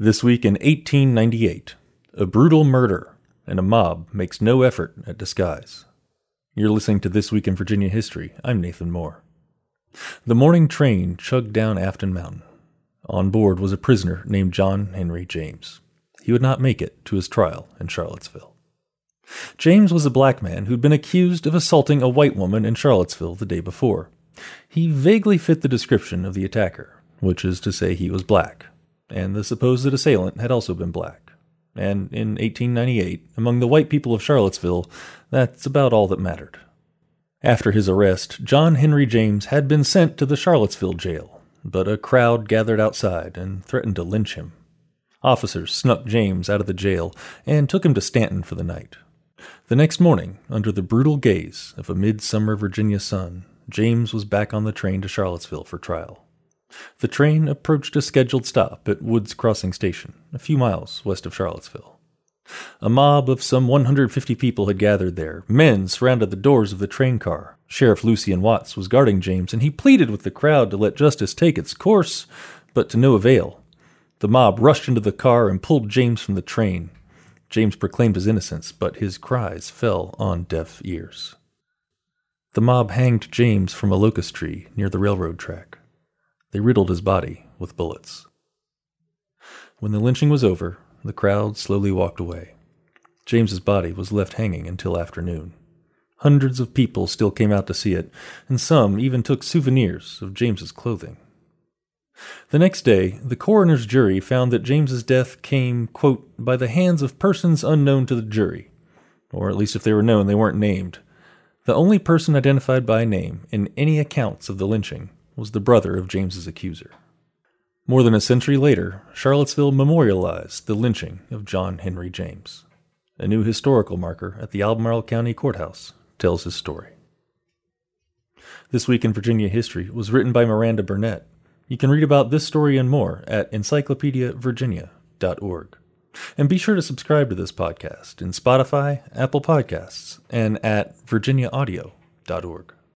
This week in 1898, a brutal murder and a mob makes no effort at disguise. You're listening to This Week in Virginia History. I'm Nathan Moore. The morning train chugged down Afton Mountain. On board was a prisoner named John Henry James. He would not make it to his trial in Charlottesville. James was a black man who'd been accused of assaulting a white woman in Charlottesville the day before. He vaguely fit the description of the attacker, which is to say he was black and the supposed assailant had also been black. And in 1898, among the white people of Charlottesville, that's about all that mattered. After his arrest, John Henry James had been sent to the Charlottesville jail, but a crowd gathered outside and threatened to lynch him. Officers snuck James out of the jail and took him to Staunton for the night. The next morning, under the brutal gaze of a midsummer Virginia sun, James was back on the train to Charlottesville for trial. The train approached a scheduled stop at Woods Crossing Station, a few miles west of Charlottesville. A mob of some 150 people had gathered there. Men surrounded the doors of the train car. Sheriff Lucian Watts was guarding James, and he pleaded with the crowd to let justice take its course, but to no avail. The mob rushed into the car and pulled James from the train. James proclaimed his innocence, but his cries fell on deaf ears. The mob hanged James from a locust tree near the railroad track. They riddled his body with bullets. When the lynching was over, the crowd slowly walked away. James's body was left hanging until afternoon. Hundreds of people still came out to see it, and some even took souvenirs of James's clothing. The next day, the coroner's jury found that James's death came, quote, by the hands of persons unknown to the jury, or at least if they were known, they weren't named. The only person identified by name in any accounts of the lynching was the brother of James's accuser. More than a century later, Charlottesville memorialized the lynching of John Henry James. A new historical marker at the Albemarle County Courthouse tells his story. This Week in Virginia History was written by Miranda Burnett. You can read about this story and more at encyclopediavirginia.org. And be sure to subscribe to this podcast in Spotify, Apple Podcasts, and at virginiaaudio.org.